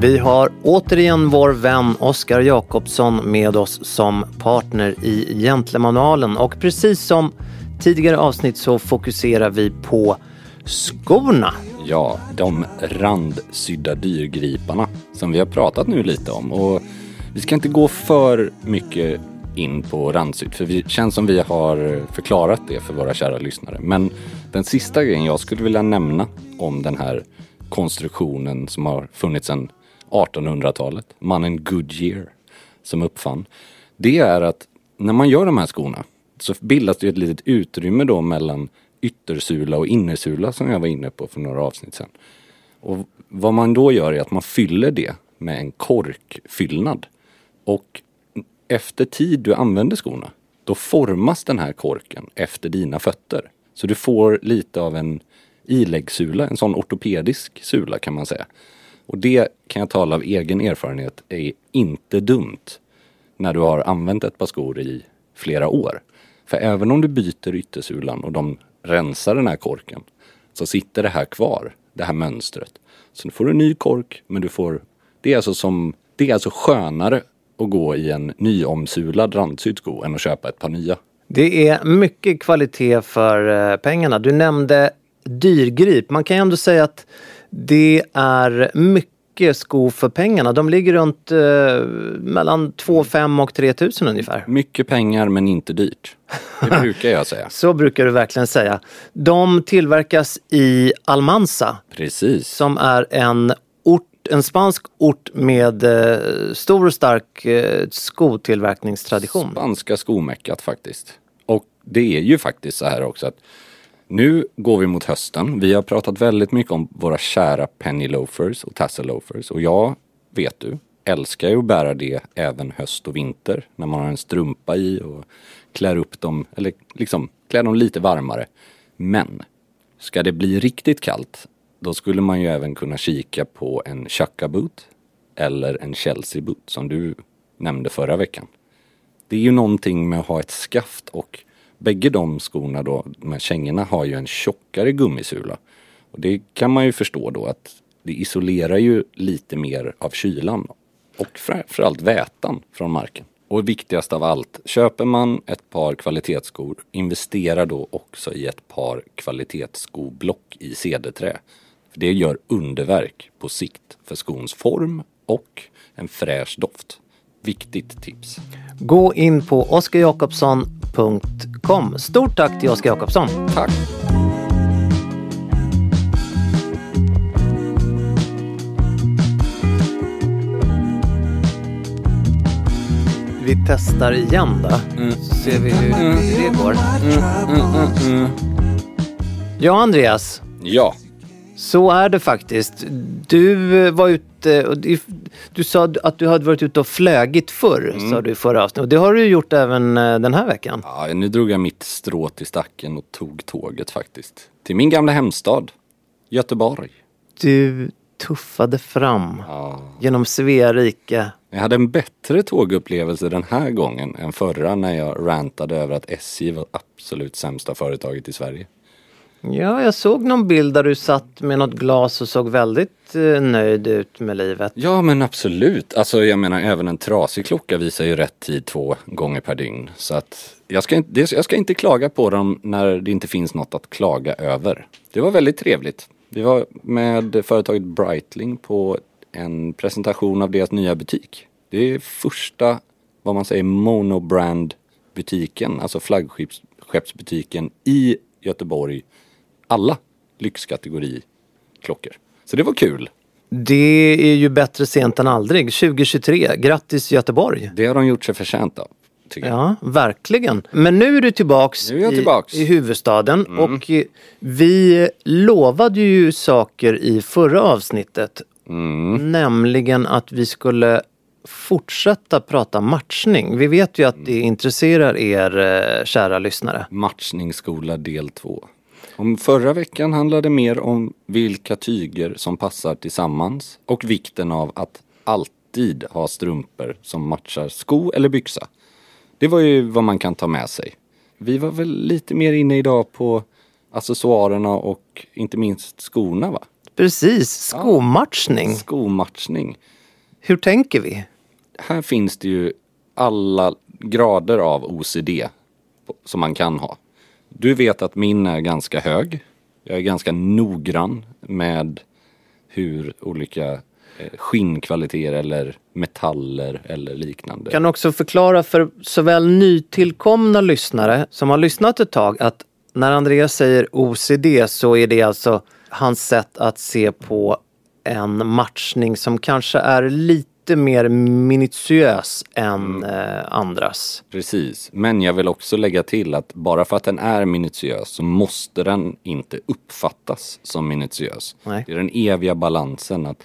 Vi har återigen vår vän Oskar Jakobsson med oss som partner i Gentlemanualen och precis som tidigare avsnitt så fokuserar vi på skorna. Ja, de randsydda dyrgriparna som vi har pratat nu lite om. Och vi ska inte gå för mycket in på randsydd för det känns som vi har förklarat det för våra kära lyssnare. Men den sista grejen jag skulle vilja nämna om den här konstruktionen som har funnits sedan 1800-talet, mannen Goodyear som uppfann. Det är att när man gör de här skorna så bildas det ett litet utrymme då mellan yttersula och innersula som jag var inne på för några avsnitt sedan. Och vad man då gör är att man fyller det med en korkfyllnad. Och efter tid du använder skorna, då formas den här korken efter dina fötter. Så du får lite av en iläggssula, en sån ortopedisk sula kan man säga. Och det kan jag tala av egen erfarenhet är inte dumt när du har använt ett par skor i flera år. För även om du byter yttersulan och de rensar den här korken så sitter det här kvar, det här mönstret. Så nu får du en ny kork men du får, det är alltså som, det är alltså skönare att gå i en nyomsulad randsydd sko än att köpa ett par nya. Det är mycket kvalitet för eh, pengarna. Du nämnde dyrgrip. Man kan ju ändå säga att det är mycket sko för pengarna. De ligger runt eh, mellan 2 5 och 3 000 ungefär. Mycket pengar men inte dyrt. Det brukar jag säga. Så brukar du verkligen säga. De tillverkas i Almansa Precis. som är en ort, en spansk ort med eh, stor och stark eh, skotillverkningstradition. Spanska skomeckat faktiskt. Och det är ju faktiskt så här också att nu går vi mot hösten. Vi har pratat väldigt mycket om våra kära penny loafers och tassel loafers och jag, vet du, älskar ju att bära det även höst och vinter när man har en strumpa i och klär upp dem, eller liksom klär dem lite varmare. Men ska det bli riktigt kallt, då skulle man ju även kunna kika på en chukka boot eller en Chelsea boot som du nämnde förra veckan. Det är ju någonting med att ha ett skaft och bägge de skorna då, de här kängorna har ju en tjockare gummisula. Och det kan man ju förstå då att det isolerar ju lite mer av kylan och framförallt vätan från marken. Och viktigast av allt, köper man ett par kvalitetsskor, investera då också i ett par kvalitetsskoblock i cederträ. För det gör underverk på sikt för skons form och en fräsch doft. Viktigt tips. Gå in på oskarjakobsson.com. Stort tack till Oskar Jakobsson. Tack! Vi testar igen då. Så ser vi hur, hur det går. Ja, Andreas. Ja, Så är det faktiskt. Du var ute och du, du sa att du hade varit ute och flögit förr, sa du i förra avsnittet. Och det har du gjort även eh, den här veckan. ja, nu drog jag mitt strå till stacken och tog tåget faktiskt. Till min gamla hemstad. Göteborg. Du tuffade fram Ja. genom Svea rike. Jag hade en bättre tågupplevelse den här gången än förra när jag rantade över att SJ var absolut sämsta företaget i Sverige. Ja, jag såg någon bild där du satt med något glas och såg väldigt eh, nöjd ut med livet. Ja men absolut. Alltså jag menar även en trasig klocka visar ju rätt tid två gånger per dygn. Så att jag ska, inte, jag ska inte klaga på dem när det inte finns något att klaga över. Det var väldigt trevligt. Vi var med företaget Breitling på en presentation av deras nya butik. Det är första, vad man säger, monobrand butiken, alltså flaggskeppsbutiken i Göteborg. Alla lyxkategori klockor. Så det var kul. Det är ju bättre sent än aldrig. 2023. Grattis Göteborg! Det har de gjort sig förtjänt av. Ja, verkligen. Men nu är du tillbaks, är jag i, tillbaks. i huvudstaden och eh, vi lovade ju saker i förra avsnittet. Nämligen att vi skulle fortsätta prata matchning. Vi vet ju att det intresserar er eh, kära lyssnare. Matchningsskola del 2. Om förra veckan handlade mer om vilka tyger som passar tillsammans och vikten av att alltid ha strumpor som matchar sko eller byxa. Det var ju vad man kan ta med sig. Vi var väl lite mer inne idag på accessoarerna och inte minst skorna va? Precis, skomatchning. Skomatchning. Hur tänker vi? Här finns det ju alla grader av OCD som man kan ha. Du vet att min är ganska hög. Jag är ganska noggrann med hur olika eh, skinnkvaliteter eller metaller eller liknande. kan också förklara för såväl nytillkomna lyssnare som har lyssnat ett tag att när Andreas säger OCD så är det alltså hans sätt att se på en matchning som kanske är lite mer minutiös än eh, andras. Precis, men jag vill också lägga till att bara för att den är minutiös så måste den inte uppfattas som minutiös. Nej. Det är den eviga balansen. att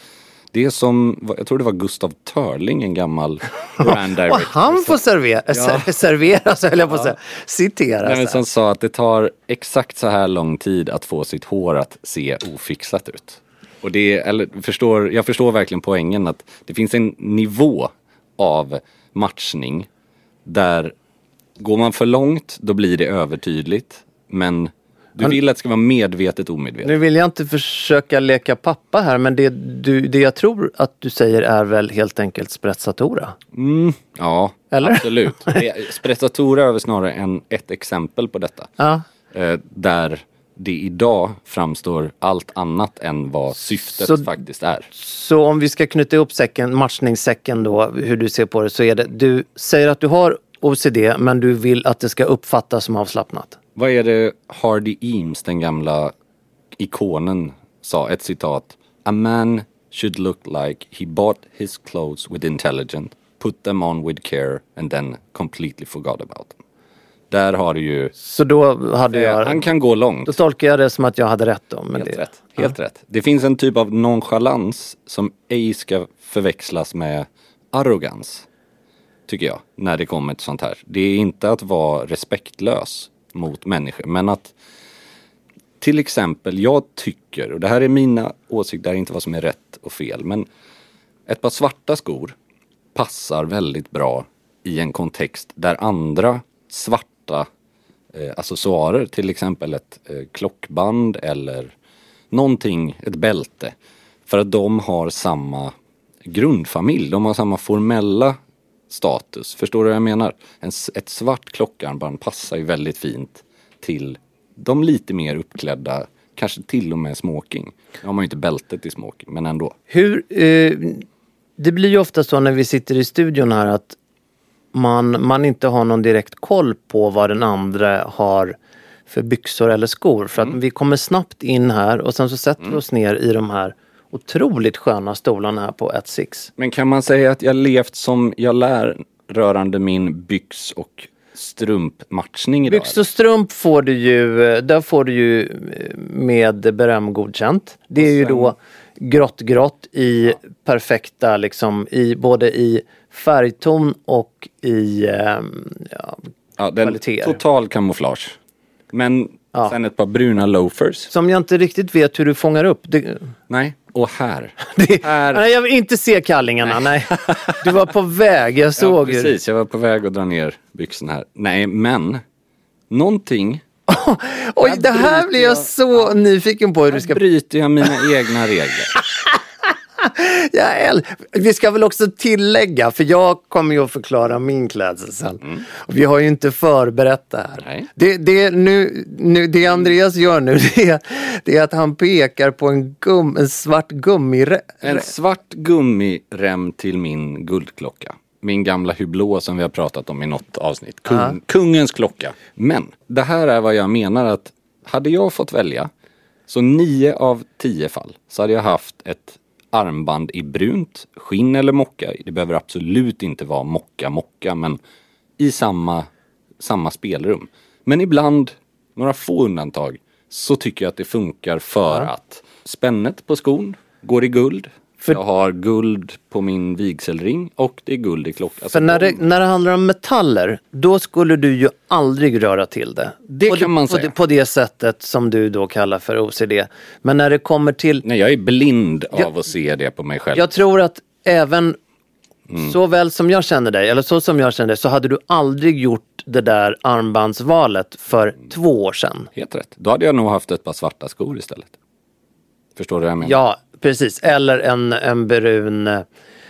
det är som, jag tror det var Gustav Törling, en gammal brand Och director. han får servera, ser, servera så höll jag på att säga, citera. Nej, men som sa att det tar exakt så här lång tid att få sitt hår att se ofixat ut. Och det, eller, förstår, jag förstår verkligen poängen att det finns en nivå av matchning där går man för långt då blir det övertydligt. Men du vill att det ska vara medvetet omedvetet. Nu vill jag inte försöka leka pappa här men det, du, det jag tror att du säger är väl helt enkelt sprezzatura? Ja, Eller? absolut. Sprezzatura är väl snarare en, ett exempel på detta. Ja. Eh, där det idag framstår allt annat än vad syftet Så- faktiskt är. Så om vi ska knyta ihop säcken, matchningssäcken då, hur du ser på det, så är det, du säger att du har OCD men du vill att det ska uppfattas som avslappnat. Vad är det Hardy Eames, den gamla ikonen, sa? Ett citat. A man should look like he bought his clothes with intelligence, put them on with care and then completely forgot about them. Där har du ju... Så då hade jag... Han kan gå långt. Då tolkar jag det som att jag hade rätt då. Helt det, rätt. Helt rätt. Det finns en typ av nonchalans som ej ska förväxlas med arrogans. Tycker jag, när det kommer till sånt här. Det är inte att vara respektlös mot människor, men att till exempel, jag tycker, och det här är mina åsikter, det här är inte vad som är rätt och fel, men ett par svarta skor passar väldigt bra i en kontext där andra svarta eh, accessoarer, till exempel ett eh, klockband eller någonting, ett bälte. För att de har samma grundfamilj, de har samma formella status. Förstår du vad jag menar? En, ett svart klockarmband passar ju väldigt fint till de lite mer uppklädda, kanske till och med smoking. Nu har man ju inte bältet i smoking, men ändå. Hur, eh, det blir ju ofta så när vi sitter i studion här att man, man inte har någon direkt koll på vad den andra har för byxor eller skor. För att vi kommer snabbt in här och sen så sätter vi oss ner i de här otroligt sköna stolarna här på 1-6. Men kan man säga att jag levt som jag lär rörande min byx och strumpmatchning idag? Byx och strump får du ju, eh, där får du ju eh, med beröm godkänt. Det är ju då grått grått i perfekta liksom i både i färgton och i ehm, ja, ja, den kvaliteter. total kamouflage. Men Ja. Sen ett par bruna loafers. Som jag inte riktigt vet hur du fångar upp. Det, Nej, och här. det, Här. nej, jag vill inte se kallingarna, nej. Du var på väg, jag Ja, såg hur... precis. Jag var på väg att dra ner byxorna här. Nej, men någonting. Oj, Här det här blir jag jag- så nyfiken på hur du ska... bryter jag mina egna regler. Jag äl... Vi ska väl också tillägga, för jag kommer ju att förklara min klädsel sen. Och vi har ju inte förberett det här. Det, det, nu, nu, det Andreas gör nu, det det är att han pekar på en, gum, en svart gummirä... En svart gummirem till min guldklocka. Min gamla Hublot som vi har pratat om i något avsnitt. Kung, Kungens klocka. Men det här är vad jag menar att hade jag fått välja så nio av tio fall så hade jag haft ett armband i brunt, skinn eller mocka. Det behöver absolut inte vara mocka, mocka men i samma, samma spelrum. Men ibland, några få undantag, så tycker jag att det funkar för att spännet på skon går i guld. Jag har guld på min vigselring och det är guld i klockan. Alltså, För när det, de- när det handlar om metaller, då skulle du ju aldrig röra till det. Det på kan man på säga. Det, på det sättet som du då kallar för OCD. Men när det kommer till... Nej, jag är blind Jag- av att se det på mig själv. Jag tror att även Mm. så väl som jag känner dig, eller så som jag känner dig, så hade du aldrig gjort det där armbandsvalet för två år sedan. Helt rätt. Då hade jag nog haft ett par svarta skor istället. Förstår du vad jag menar? Ja, precis. Eller en, en brun,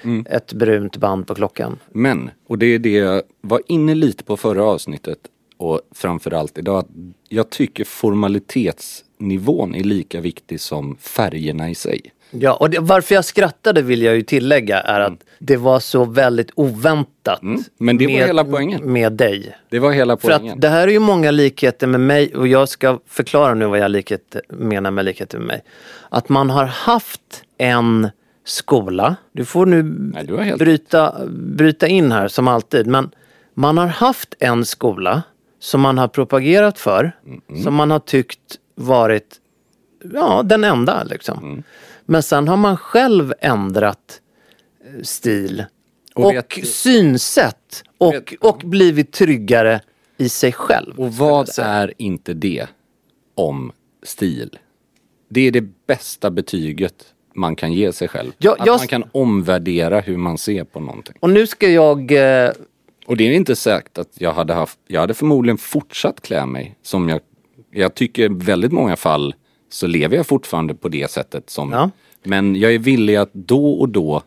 Mm. ett brunt band på klockan. Men, och det är det jag var inne lite på förra avsnittet och framförallt idag, att jag tycker formalitetsnivån är lika viktig som färgerna i sig. Ja, och det, varför jag skrattade vill jag ju tillägga är att det var så väldigt oväntat. Mm. Men det var hela poängen. Med dig. Det var hela För poängen. att det här är ju många likheter med mig och jag ska förklara nu vad jag likhet, menar med likheter med mig. Att man har haft en skola, du får nu Nej, du helt bryta, bryta in här som alltid, men man har haft en skola som man har propagerat för, som man har tyckt varit ja, den enda liksom. Mm. Men sen har man själv ändrat eh, stil Och och, vet- synsätt och, vet- och blivit tryggare i sig själv. Och vad är inte det om stil? Det är det bästa betyget man kan ge sig själv. Jag- att jag- man kan omvärdera hur man ser på någonting. Och nu ska jag... Eh, Och det är inte säkert att jag hade haft, jag hade förmodligen fortsatt klä mig som jag, jag tycker i väldigt många fall så lever jag fortfarande på det sättet som, Ja. men jag är villig att då och då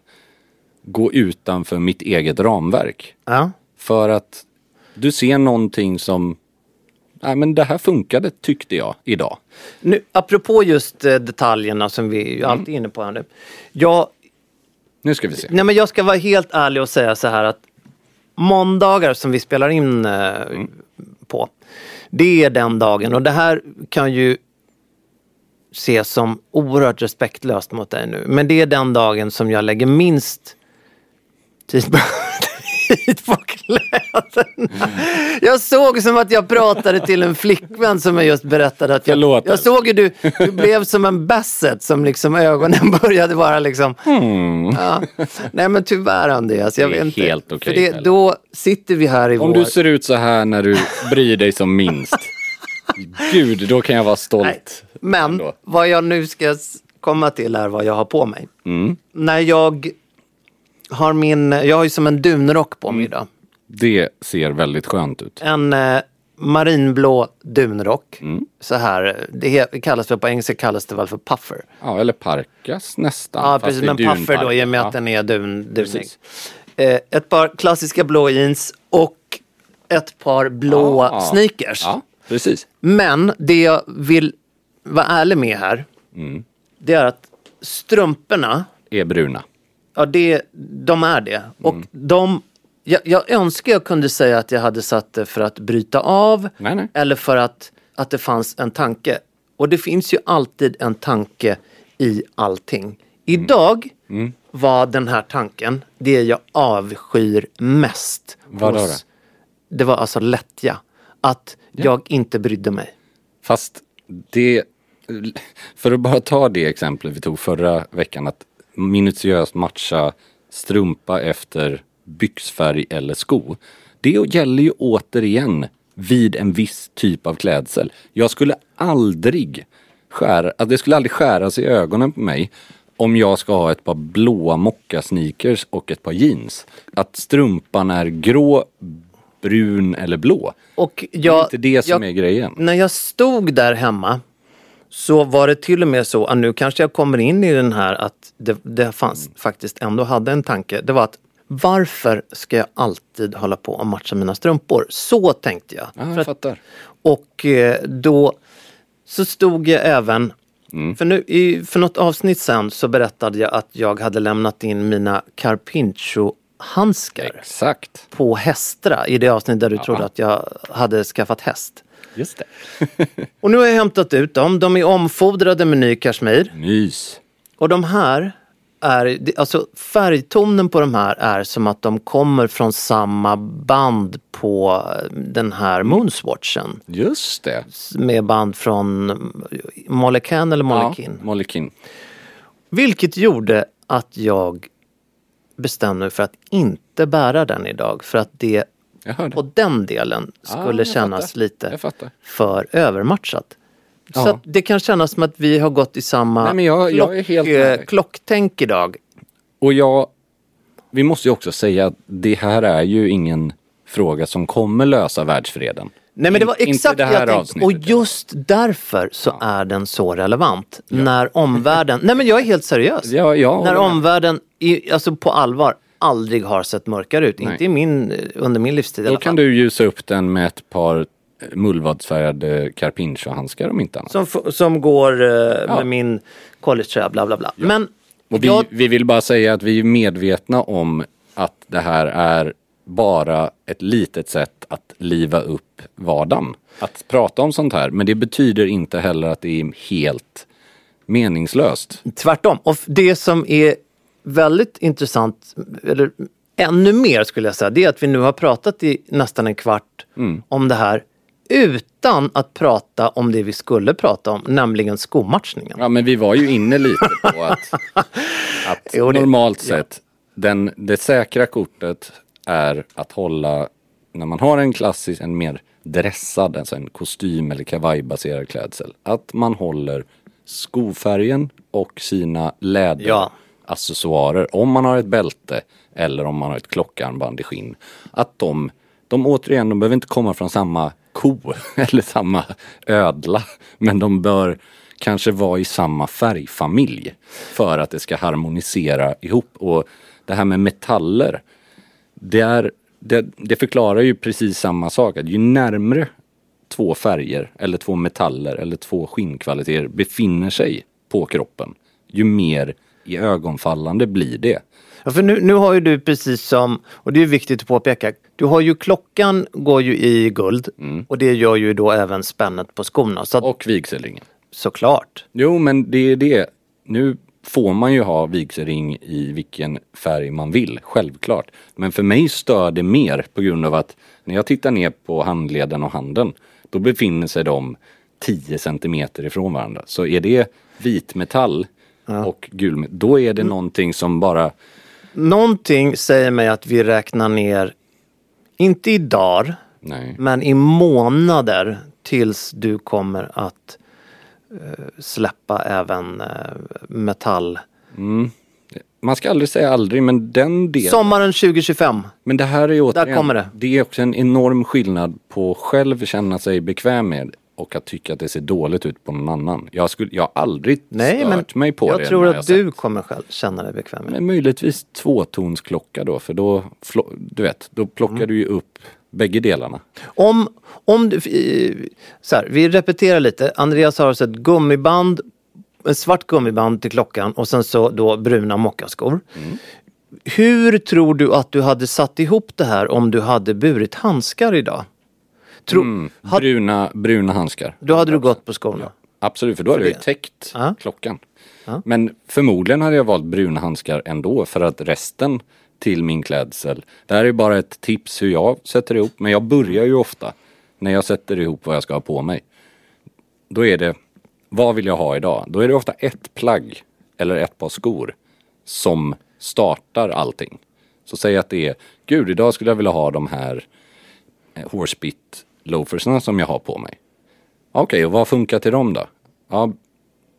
gå utanför mitt eget ramverk. ja. För att du ser någonting som, nej men det här funkade tyckte jag idag. nu, apropå just eh, detaljerna som vi ju alltid är inne på här nu. Jag, Nu ska vi se. nej men jag ska vara helt ärlig och säga så här att måndagar som vi spelar in eh, på, det är den dagen. Och det här kan ju ses som oerhört respektlöst mot dig nu. Men det är den dagen som jag lägger minst tid på, tid på kläderna. Jag såg som att jag pratade till en flickvän som jag just berättade att jag, Förlåt. jag såg hur du, du blev som en Basset som liksom ögonen började vara liksom. Ja. Nej men tyvärr Andreas, jag Det är vet inte. helt okej, För det, Pelle. då sitter vi här i Om vår... du ser ut så här när du bryr dig som minst. Gud, då kan jag vara stolt. Nej. Men Ändå. vad jag nu ska komma till är vad jag har på mig. Mm. När jag har min, jag har ju som en dunrock på mig Mm. idag. Det ser väldigt skönt ut. En eh, marinblå dunrock. Mm. Så här, det he- kallas väl på engelska kallas det väl för puffer. Ja, eller parkas nästan. Ja fast precis, det är men puffer då i och med att den är dun, dunig. Precis. Eh, ett par klassiska blå jeans och ett par blå Ja. sneakers. Ja, precis. Men det jag vill vara ärlig med här, Mm. det är att strumporna, Är bruna. Ja det, de är det. Och Mm. de, jag, jag önskar jag kunde säga att jag hade satt det för att bryta av Nej, nej. eller för att, att det fanns en tanke. Och det finns ju alltid en tanke i allting. Idag Mm. var den här tanken det jag avskyr mest. Vadå hos- Det var alltså lättja. Att jag inte brydde mig. Fast det, för att bara ta det exemplet vi tog förra veckan, att minutiöst matcha strumpa efter byxfärg eller sko. Det gäller ju återigen vid en viss typ av klädsel. Jag skulle aldrig skära, alltså det skulle aldrig skäras i ögonen på mig om jag ska ha ett par blåa mockasneakers och ett par jeans. Att strumpan är grå, brun eller blå. Och Det är jag, inte det som jag, är grejen. När jag stod där hemma så var det till och med så, att nu kanske jag kommer in i den här att det, det fanns faktiskt ändå hade en tanke. Det var att varför ska jag alltid hålla på och matcha mina strumpor? Så tänkte jag. Ja, jag att fattar. Och eh, då så stod jag även, Mm. för, nu, i, för något avsnitt sen så berättade jag att jag hade lämnat in mina Carpincho-handskar Exakt. på Hästra i det avsnitt där du trodde att jag hade skaffat häst. Just det. Och nu har jag hämtat ut dem. De är omfodrade med ny kashmir. Mys. Och de här är, alltså färgtonen på de här är som att de kommer från samma band på den här Moonswatchen. Just det. Med band från Molecan eller Molekin. Ja, Molekin. Vilket gjorde att jag bestämde mig för att inte bära den idag. För att det Jag på den delen skulle jag kännas lite Jag för övermatchat. Så Ja. att det kan kännas som att vi har gått i samma Nej, jag- jag helt med eh, klocktänk idag. Och jag, vi måste ju också säga att det här är ju ingen fråga som kommer lösa världsfreden. Nej men det var exakt det jag tänkte. Och just därför så är den så relevant. När omvärlden, nej men jag är helt seriös. Ja, jag när omvärlden, i, alltså på allvar, aldrig har sett mörkare ut. Nej. Inte i min, under min livstid i Då alla kan fall. du ljusa upp den med ett par mullvadsfärgade Carpincho-handskar om inte annat. Som, f- som går eh, Ja. med min collegetröja, bla bla bla. Men Och vi, jag, vi vill bara säga att vi är medvetna om att det här är bara ett litet sätt att liva upp vardagen. Att prata om sånt här. Men det betyder inte heller att det är helt meningslöst. Tvärtom. Och f- det som är väldigt intressant, eller ännu mer skulle jag säga, det är att vi nu har pratat i nästan en kvart Mm. om det här utan att prata om det vi skulle prata om, nämligen skomatchningen. Ja men vi var ju inne lite på att, att Jo, det- normalt sett den, det säkra kortet är att hålla, när man har en klassisk, en mer dressad, alltså en kostym eller kavajbaserad klädsel, att man håller skofärgen och sina accessoarer. om man har ett bälte eller om man har ett klockarmband i skinn, att de, de återigen, de behöver inte komma från samma ko eller samma ödla, men de bör kanske vara i samma färgfamilj för att det ska harmonisera ihop. Och det här med metaller, det, är, det, det förklarar ju precis samma sak. Att ju närmre två färger eller två metaller eller två skinnkvaliteter befinner sig på kroppen, ju mer i ögonfallande blir det. Ja, för nu, nu har ju du precis som, och det är viktigt att påpeka, du har ju klockan går ju i guld och det gör ju då även spännet på skorna. Så att, Och vigselringen. såklart. Jo, men det är det. Nu får man ju ha vigselring i vilken färg man vill, självklart. Men för mig stör det mer på grund av att när jag tittar ner på handleden och handen, då befinner sig de 10 centimeter ifrån varandra. Så är det vitmetall och gulmetall, då är det någonting som bara, Någonting säger mig att vi räknar ner, inte i dagar, nej. men i månader tills du kommer att eh, släppa även eh, metall. Man ska aldrig säga aldrig, men den delen. Sommaren 2025. Men det här är återigen, kommer det. det är också en enorm skillnad på själv känna sig bekväm med och att tycka att det ser dåligt ut på någon annan. Jag, skulle, jag har aldrig Nej, stört mig på jag det. tror när att jag du sett. kommer själv känna dig bekväm med. Men möjligtvis tvåtonsklocka då, för då, du vet, då plockar Mm. du ju upp bägge delarna. Om, om du, så här, vi repeterar lite. Andreas har alltså ett gummiband, en svart gummiband till klockan och sen så då bruna mockaskor. Hur tror du att du hade satt ihop det här om du hade burit handskar idag? Tro, had, Bruna, bruna handskar. då hade du gått på skorna. Absolut, för då hade jag ju täckt Ja. klockan. Men förmodligen hade jag valt bruna handskar ändå för att resten till min klädsel, det här är bara ett tips hur jag sätter ihop, men jag börjar ju ofta när jag sätter ihop vad jag ska ha på mig. Då är det, vad vill jag ha idag? Då är det ofta ett plagg eller ett par skor som startar allting. Så säg att det är, gud idag skulle jag vilja ha de här eh, Horsebit loafersna som jag har på mig. Okej, och vad funkar till dem då? Ja,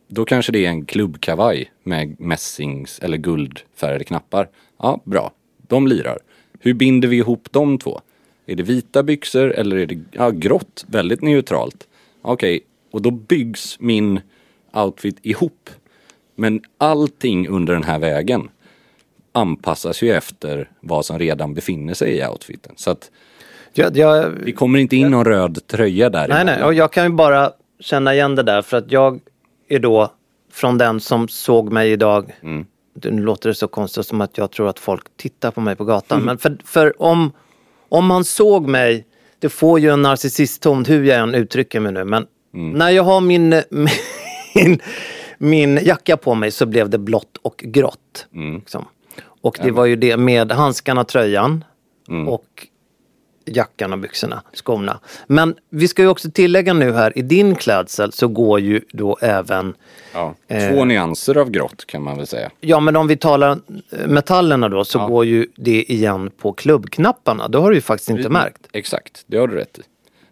då kanske det är en klubbkavaj med mässings eller guldfärgade knappar. Ja, bra. De lirar. Hur binder vi ihop de två? Är det vita byxor eller är det ja, grått? Väldigt neutralt. Okej, och då byggs min outfit ihop. Men allting under den här vägen anpassas ju efter vad som redan befinner sig i outfiten. Så att jag, jag, vi kommer inte in någon röd tröja där. nej, nej, och jag kan ju bara känna igen det där för att jag är då från den som såg mig idag. Mm. Det- Nu låter det så konstigt som att jag tror att folk tittar på mig på gatan. Men för, för om, om man såg mig, det får ju en narcissistton hur jag än uttrycker mig nu. Men när jag har min, min, min jacka på mig så blev det blått och grått. Liksom. Och det var ju det med handskarna, tröjan och jackan och byxorna, skorna. Men vi ska ju också tillägga nu här, i din klädsel så går ju då även, Ja, Eh. två nyanser av grått kan man väl säga. ja men om vi talar eh, metallerna då, så går ju det igen på klubbknapparna. Det har du ju faktiskt inte märkt. Exakt, det har du rätt i.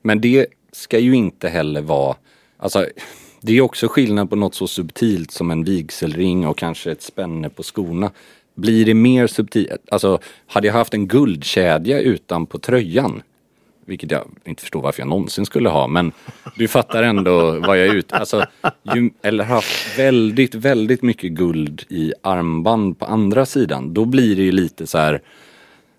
Men det ska ju inte heller vara, alltså det är också skillnad på något så subtilt som en vigselring och kanske ett spänne på skorna. Blir det mer subtilt, alltså hade jag haft en guldkedja utan på tröjan, vilket jag inte förstår varför jag någonsin skulle ha, men du fattar ändå vad jag är ute alltså, ju, Eller haft väldigt, väldigt mycket guld i armband på andra sidan, då blir det ju lite så här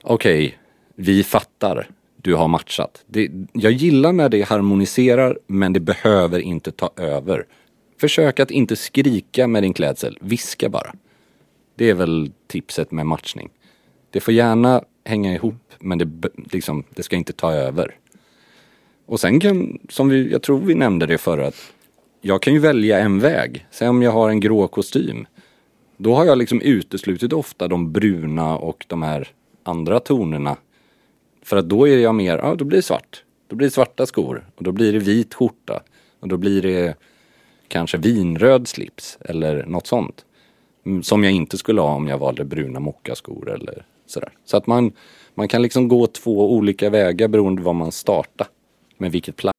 okej, vi fattar, du har matchat. Det, jag gillar när det harmoniserar, men det behöver inte ta över. Försök att inte skrika med din klädsel, viska bara. Det är väl tipset med matchning. Det får gärna hänga ihop, men det, liksom, det ska inte ta över. Och sen kan, som vi, jag tror vi nämnde det förra, att jag kan ju välja en väg. Säg om jag har en grå kostym. Då har jag liksom uteslutit ofta de bruna och de här andra tonerna. För att då är jag mer, ja då blir det svart. Då blir det svarta skor och då blir det vit skjorta. Och då blir det kanske vinröd slips eller något sånt. Mm, som jag inte skulle ha om jag valde bruna mockaskor eller sådär. Så att man, man kan liksom gå två olika vägar beroende på var man startar. Med vilket plagg.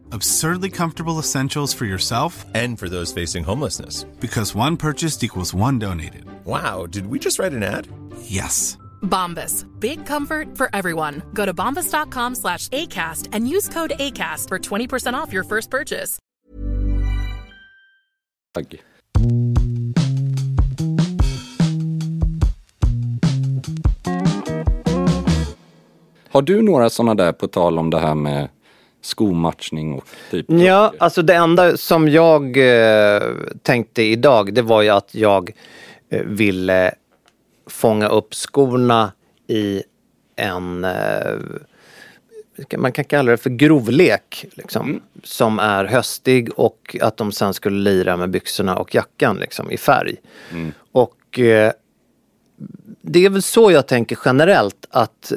Absurdly comfortable essentials for yourself And for those facing homelessness. because one purchased equals one donated. Wow, did we just write an ad? Yes. Bombas. Big comfort for everyone. Go to bombas.com slash ACAST and use code ACAST for 20% off your first purchase. Tack. Har du några sådana där på tal om det här med skomatchning och typ? Ja, alltså det enda som jag eh, tänkte idag det var ju att jag eh, ville fånga upp skorna i en, eh, man kan kalla det för grovlek, liksom, Mm. som är höstig och att de sen skulle lira med byxorna och jackan liksom, i färg. Mm. Och eh, det är väl så jag tänker generellt att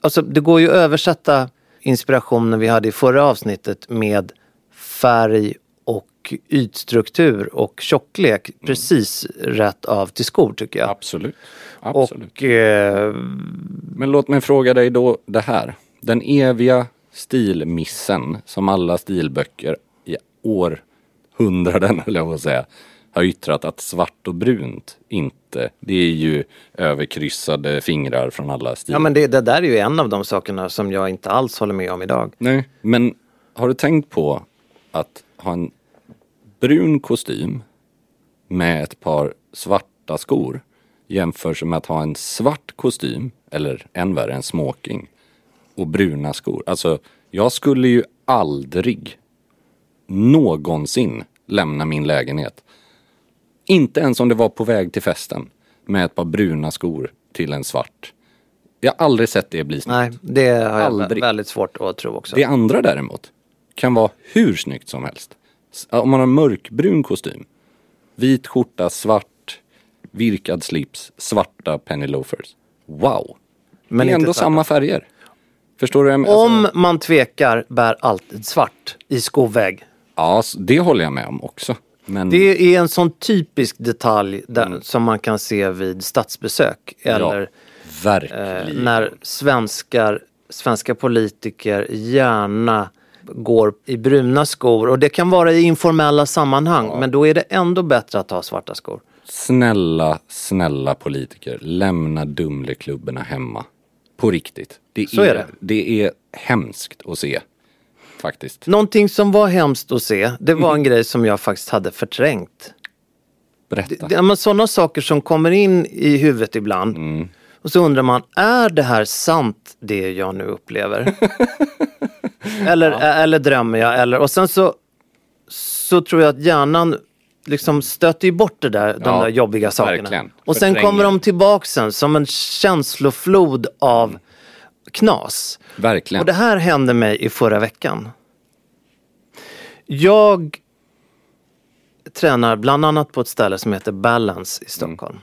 alltså, det går ju att översätta inspirationen vi hade i förra avsnittet med färg och ytstruktur och tjocklek precis rätt av till skor tycker jag. Absolut. Absolut. Och eh, Men låt mig fråga dig då det här. Den eviga stilmissen som alla stilböcker i århundraden, eller jag på att säga, har yttrat att svart och brunt inte, det är ju överkryssade fingrar från alla stilar. ja men det, det där är ju en av de sakerna som jag inte alls håller med om idag. Nej, men har du tänkt på att ha en brun kostym med ett par svarta skor jämfört med att ha en svart kostym, eller än värre en smoking, och bruna skor. Alltså, jag skulle ju aldrig någonsin lämna min lägenhet. Inte ens om det var på väg till festen med ett par bruna skor till en svart. Jag har aldrig sett det bli snyggt. Nej, det har jag Aldrig. vä- väldigt svårt att tro också. Det andra däremot kan vara hur snyggt som helst. Om man har mörkbrun kostym, vit skjorta, svart, virkad slips, svarta penny loafers. Wow! Men det är ändå tvärtom. samma färger. Förstår du vad jag menar? Om man tvekar, bär alltid svart i skovägg. Ja, det håller jag med om också. Men Det är en sån typisk detalj där, som man kan se vid statsbesök. Eller ja, eh, när svenskar, svenska politiker gärna går i bruna skor. Och det kan vara i informella sammanhang. Men då är det ändå bättre att ha svarta skor. Snälla, snälla politiker, lämna Dumleklubborna hemma. På riktigt. Det Så är det. Det är hemskt att se. Faktiskt. Någonting som var hemskt att se, det var en grej som jag faktiskt hade förträngt. Berätta. Det, ja, sådana saker som kommer in i huvudet ibland. Mm. Och så undrar man, är det här sant det jag nu upplever? eller, eller drömmer jag? Eller, och sen så, så tror jag att hjärnan liksom stöter ju bort det där, de Ja, där jobbiga sakerna. verkligen. Och sen kommer de tillbaks sen som en känsloflod av knas. Verkligen. Och det här hände mig i förra veckan. Jag tränar bland annat på ett ställe som heter Balance i Stockholm.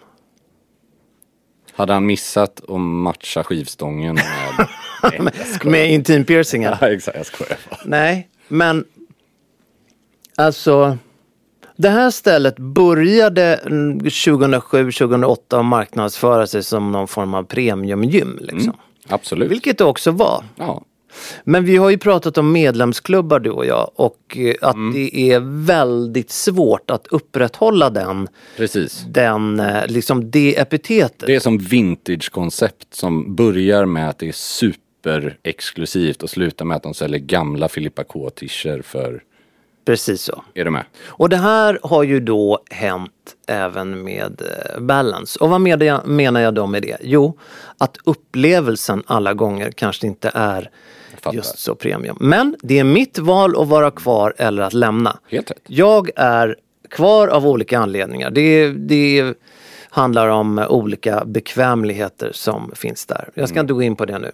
Hade han missat att matcha skivstången med... Nej. Med intimpiercingar. Ja, exakt, jag skojar. Nej, men alltså det här stället började mm, 2007-2008 att marknadsföra sig som någon form av premiumgym. Liksom. Absolut. Vilket det också var. Ja. Men vi har ju pratat om medlemsklubbar du och jag och eh, att Mm. det är väldigt svårt att upprätthålla den, Precis. den eh, liksom det epitetet. Det är som vintage-koncept som börjar med att det är superexklusivt och slutar med att de säljer gamla Filippa K-t-shirts för... Precis så. Är du med? Och det här har ju då hänt även med eh, Balance. Och vad menar jag, då med det? Jo, att upplevelsen alla gånger kanske inte är just så premium. Men det är mitt val att vara kvar eller att lämna. Helt rätt. Jag är kvar av olika anledningar. Det, det handlar om olika bekvämligheter som finns där. Jag ska inte gå in på det nu.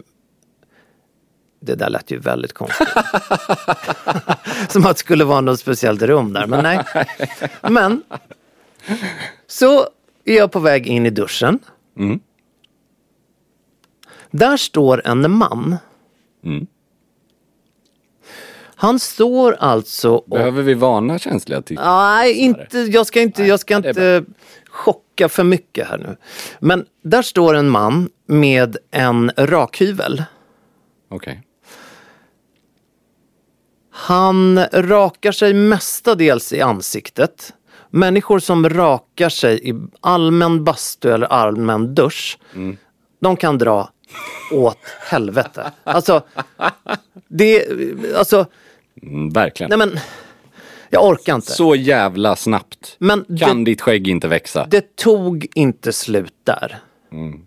Det där lät ju väldigt konstigt. som att det skulle vara något speciellt rum där, men nej. Men så är jag på väg in i duschen. Mm. Där står en man. Mm. Han står alltså och Behöver vi varna känsliga till? Nej, inte, jag ska inte, jag ska inte chocka för mycket här nu. Men där står en man med en rakhyvel. Okej. Han rakar sig mestadels i ansiktet. Människor som rakar sig i allmän bastu eller allmän dusch de kan dra åt helvete. Alltså, det, alltså, Mm, verkligen. nej men, jag orkar inte. Så jävla snabbt Men kan det, ditt skägg inte växa. det tog inte slut där. Mm.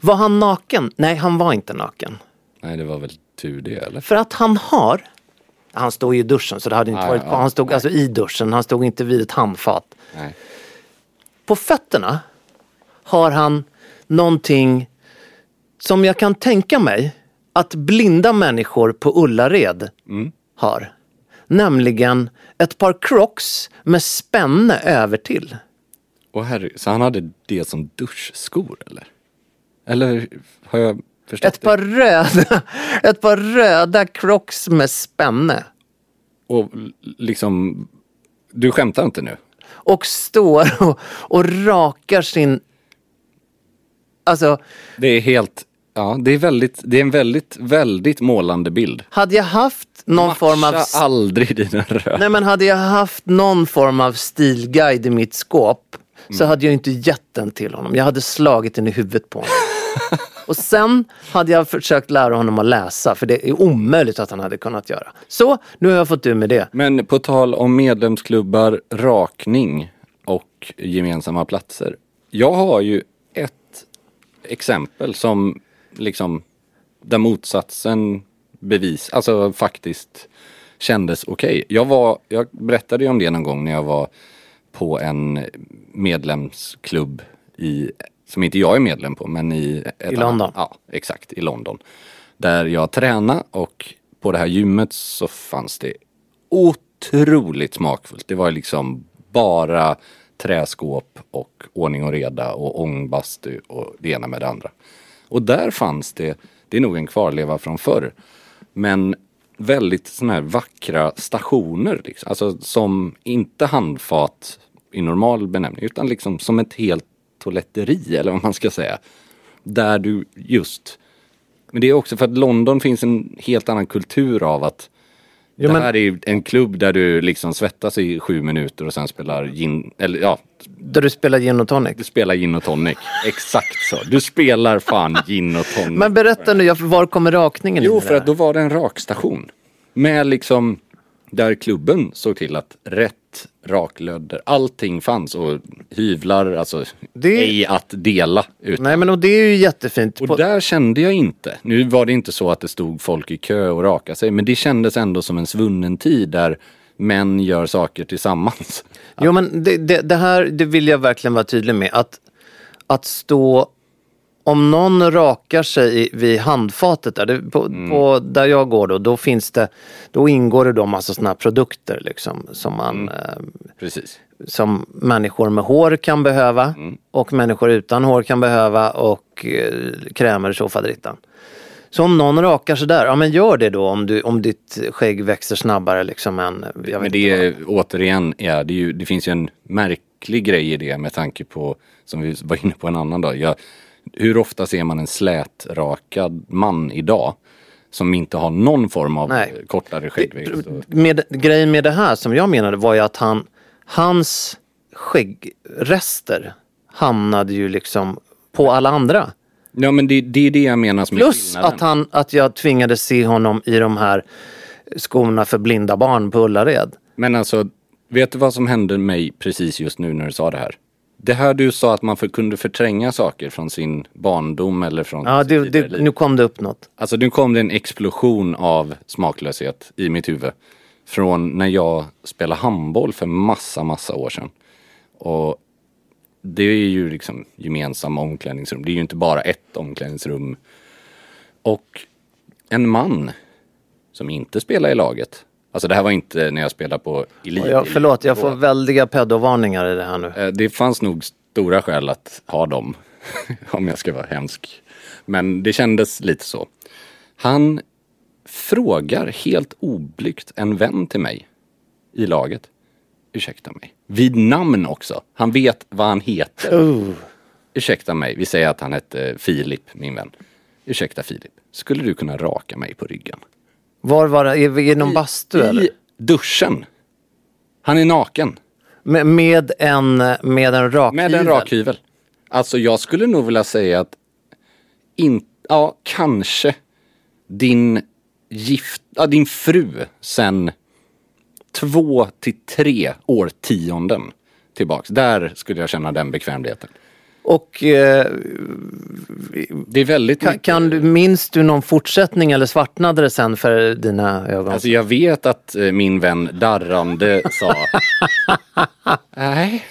Var han naken? Nej, han var inte naken. Nej, det var väl tur det eller? För att han har, han stod ju i duschen så det hade inte Ja, varit ja, Han stod alltså i duschen, han stod inte vid ett handfat. Nej. På fötterna har han någonting som jag kan tänka mig att blinda människor på Ullared Mm. har. Nämligen ett par crocs med spänne över till. Och herre, så han hade det som duschskor eller? Eller har jag förstått Ett par röda, ett par röda crocs med spänne. Och liksom, du skämtar inte nu? Och står och, och rakar sin... Alltså, Det är helt, ja det är väldigt, det är en väldigt, väldigt målande bild. hade jag haft någon form av... Matcha aldrig dina röda. Nej men hade jag haft någon form av stilguide i mitt skåp så Mm. hade jag inte gett den till honom. Jag hade slagit den i huvudet på honom. Och sen hade jag försökt lära honom att läsa för det är omöjligt att han hade kunnat göra. Så, nu har jag fått ur med det. Men på tal om medlemsklubbar, rakning och gemensamma platser. Jag har ju ett exempel som liksom där motsatsen bevis, alltså faktiskt kändes okej. Jag var, jag berättade ju om det någon gång när jag var på en medlemsklubb i, som inte jag är medlem på, men i... Ett I London. Ja, exakt, i London. Där jag tränade och på det här gymmet så fanns det otroligt smakfullt. Det var liksom bara träskåp och ordning och reda och ångbastu och det ena med det andra. Och där fanns det, det är nog en kvarleva från förr, men väldigt sådana här vackra stationer. Liksom. Alltså som inte handfat i normal benämning utan liksom som ett helt toaletteri eller vad man ska säga. Där du just men det är också för att London finns en helt annan kultur av att Jo, det här är en klubb där du liksom svettas i sju minuter och sen spelar gin, eller ja, Där du spelar gin och tonic. du spelar gin och tonic. Exakt så. Du spelar fan gin och tonic. Men berätta nu, var kommer rakningen in Jo, i för att då var det en rakstation. Med liksom, där klubben såg till att rätt raklödder, allting fanns och hyvlar, alltså Det- ej att dela. Utan. Nej men och det är ju jättefint. Och På- där kände jag inte, nu var det inte så att det stod folk i kö och raka sig, men det kändes ändå som en svunnen tid där män gör saker tillsammans. Jo men det, det, det här det vill jag verkligen vara tydlig med. Att, att stå, om någon rakar sig i, vid handfatet där, det, på, Mm. på, där jag går då, då finns det, då ingår det då massa sådana här produkter liksom som man Mm. eh, som människor med hår kan behöva Mm. och människor utan hår kan behöva och eh, krämer tjofaderittan. Så om någon rakar sig där, ja men gör det då om, du, om ditt skägg växer snabbare liksom än, Men det är återigen, ja, det, är ju, det finns ju en märklig grej i det med tanke på, som vi var inne på en annan dag, jag, hur ofta ser man en slätrakad man idag som inte har någon form av Nej. kortare skäggväxt? med, grejen med det här som jag menade var ju att han, hans skäggrester hamnade ju liksom på alla andra. Ja men det, det är det jag menar som är Plus skillnaden. att, han, att jag tvingades se honom i de här skorna för blinda barn på Ullared. Men alltså, vet du vad som hände mig precis just nu när du sa det här? Det här du sa att man för, kunde förtränga saker från sin barndom eller från Ja, det, det, liv. nu kom det upp något. Alltså nu kom det en explosion av smaklöshet i mitt huvud. Från när jag spelade handboll för massa, massa år sedan. Och det är ju liksom gemensamma omklädningsrum. Det är ju inte bara ett omklädningsrum. Och en man som inte spelar i laget. Alltså det här var inte när jag spelade på elit. Ja, förlåt, jag får väldiga pedovarningar i det här nu. Eh, Det fanns nog stora skäl att ha dem. om jag ska vara hemsk. Men det kändes lite så. Han frågar helt oblygt en vän till mig i laget. Ursäkta mig. Vid namn också. Han vet vad han heter. Uh, Ursäkta mig. Vi säger att han hette Filip, min vän. Ursäkta Filip. Skulle du kunna raka mig på ryggen? Var var det? Är vi i någon bastu eller? I duschen. Han är naken. Med, med en, med en rakhyvel? Med en rakhyvel. Alltså jag skulle nog vilja säga att in, ja, kanske din gift, ja, din fru sen två till tre årtionden tillbaks. Där skulle jag känna den bekvämligheten. Och eh, Det är väldigt kan, kan du, minns du någon fortsättning eller svartnade det sen för dina ögon? Alltså jag vet att eh, min vän darrande sa Nej.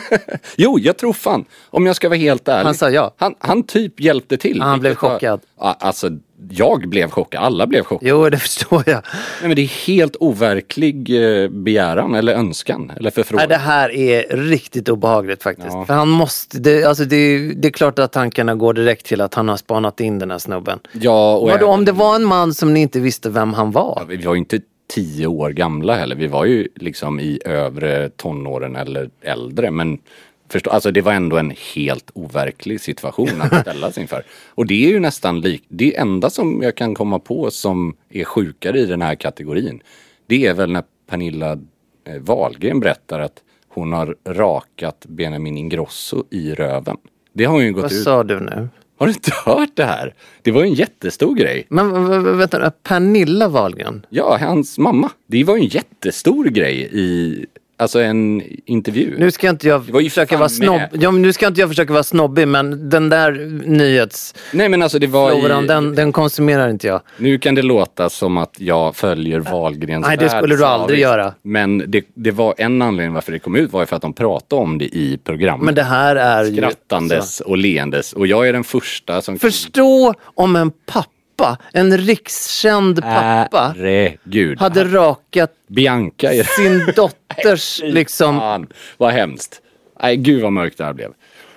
jo, jag tror fan, om jag ska vara helt ärlig. Han sa ja. Han, han typ hjälpte till. Han blev var- chockad. Ja, Alltså, jag blev chockad. Alla blev chockade. Jo, det förstår jag. Nej, men det är helt overklig eh, begäran eller önskan eller förfrågan. Nej, det här är riktigt obehagligt faktiskt. Ja. För han måste, det, alltså det, det är klart att tankarna går direkt till att han har spanat in den här snubben. Ja, och Vadå, även- om det var en man som ni inte visste vem han var? Vi var ju inte tio år gamla heller. Vi var ju liksom i övre tonåren eller äldre. Men förstå, alltså det var ändå en helt overklig situation att ställas inför. Och det är ju nästan lik, det enda som jag kan komma på som är sjukare i den här kategorin. Det är väl när Pernilla eh, Wahlgren berättar att hon har rakat Benjamin Ingrosso i röven. Det har hon ju gått Vad ut. sa du nu? Har du inte hört det här? Det var ju en jättestor grej. Men vänta, Pernilla Wahlgren? Ja, hans mamma. Det var ju en jättestor grej i, alltså en intervju. Nu ska inte jag försöka vara snobb. Ja, nu ska inte jag försöka vara snobbig men den där nyhetsfloran, Nej men alltså det var i, den, den konsumerar inte jag. Nu kan det låta som att jag följer Wahlgrens Nej, det skulle du aldrig göra. Men det, det var en anledning varför det kom ut var ju för att de pratade om det i programmet. Men det här är ju... Skrattandes alltså- och leendes. Och jag är den första som... Förstå om en pappa, en rikskänd pappa, Herregud. hade rakat Bianca är sin dotters liksom... Fan, vad hemskt. Nej, gud vad mörkt det här blev.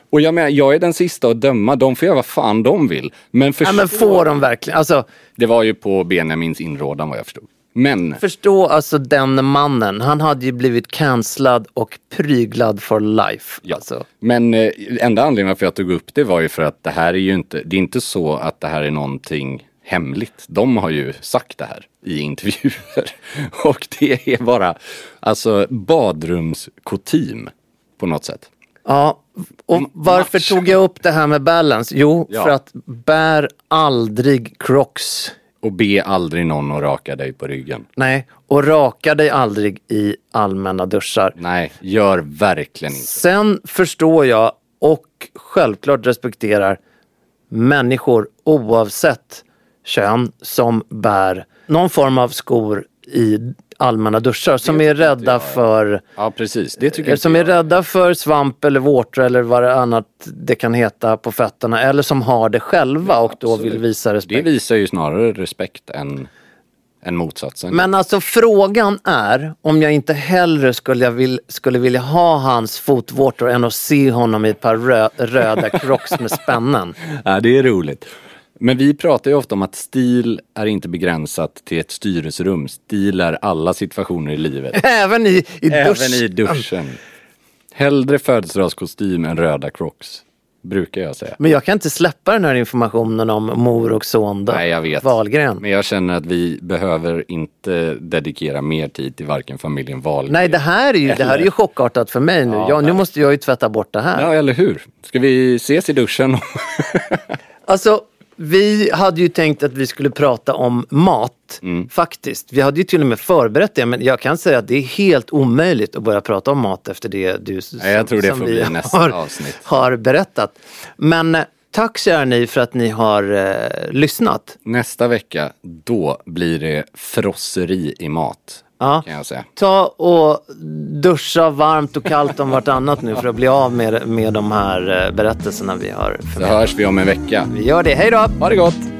Och jag menar, jag är den sista att döma. De får göra vad fan de vill. Men Ja, förstå... men får de verkligen? Alltså, Det var ju på Benjamins inrådan vad jag förstod. Men, förstå alltså den mannen. Han hade ju blivit cancellad och pryglad for life. ja. Alltså. men eh, enda anledningen varför jag tog upp det var ju för att det här är ju inte, det är inte så att det här är någonting hemligt. De har ju sagt det här i intervjuer. Och det är bara, alltså badrumskutym på något sätt. Ja, och varför match. tog jag upp det här med balance? Jo, Ja. för att bär aldrig crocs. Och be aldrig någon att raka dig på ryggen. Nej, och raka dig aldrig i allmänna duschar. Nej, gör verkligen inte. Sen förstår jag och självklart respekterar människor oavsett kön som bär någon form av skor i allmänna duschar som är rädda för Ja, precis. Det tycker som inte är jag. rädda för svamp eller vårtor eller vad det annat det kan heta på fötterna eller som har det själva och då vill visa Det respekt. visar ju snarare respekt än, än motsatsen. Men alltså frågan är om jag inte hellre skulle, jag vill, skulle vilja ha hans fotvårtor än att se honom i ett par rö, röda crocs med spännen. Ja, det är roligt. Men vi pratar ju ofta om att stil är inte begränsat till ett styrelserum. Stil är alla situationer i livet. Även i, i Även dusch. i duschen. Hellre födelsedagskostym än röda crocs. Brukar jag säga. Men jag kan inte släppa den här informationen om mor och son då. Nej, jag vet. Wahlgren. Men jag känner att vi behöver inte dedikera mer tid till varken familjen Wahlgren. Nej, det här är ju, det här är ju chockartat för mig nu. Ja, jag, nu måste jag ju tvätta bort det här. Ja, eller hur? Ska vi ses i duschen? Alltså, vi hade ju tänkt att vi skulle prata om mat, Mm. faktiskt. Vi hade ju till och med förberett det, men jag kan säga att det är helt omöjligt att börja prata om mat efter det du Nej, jag tror det som får vi bli nästa har, avsnitt. har berättat. Men eh, tack kära ni för att ni har eh, lyssnat. Nästa vecka, då blir det frosseri i mat. Ja. Kan jag säga. Ta och duscha varmt och kallt om vartannat nu för att bli av med, med de här eh, berättelserna vi har. Så hörs vi om en vecka. Vi gör det, hej då! Ha det gott!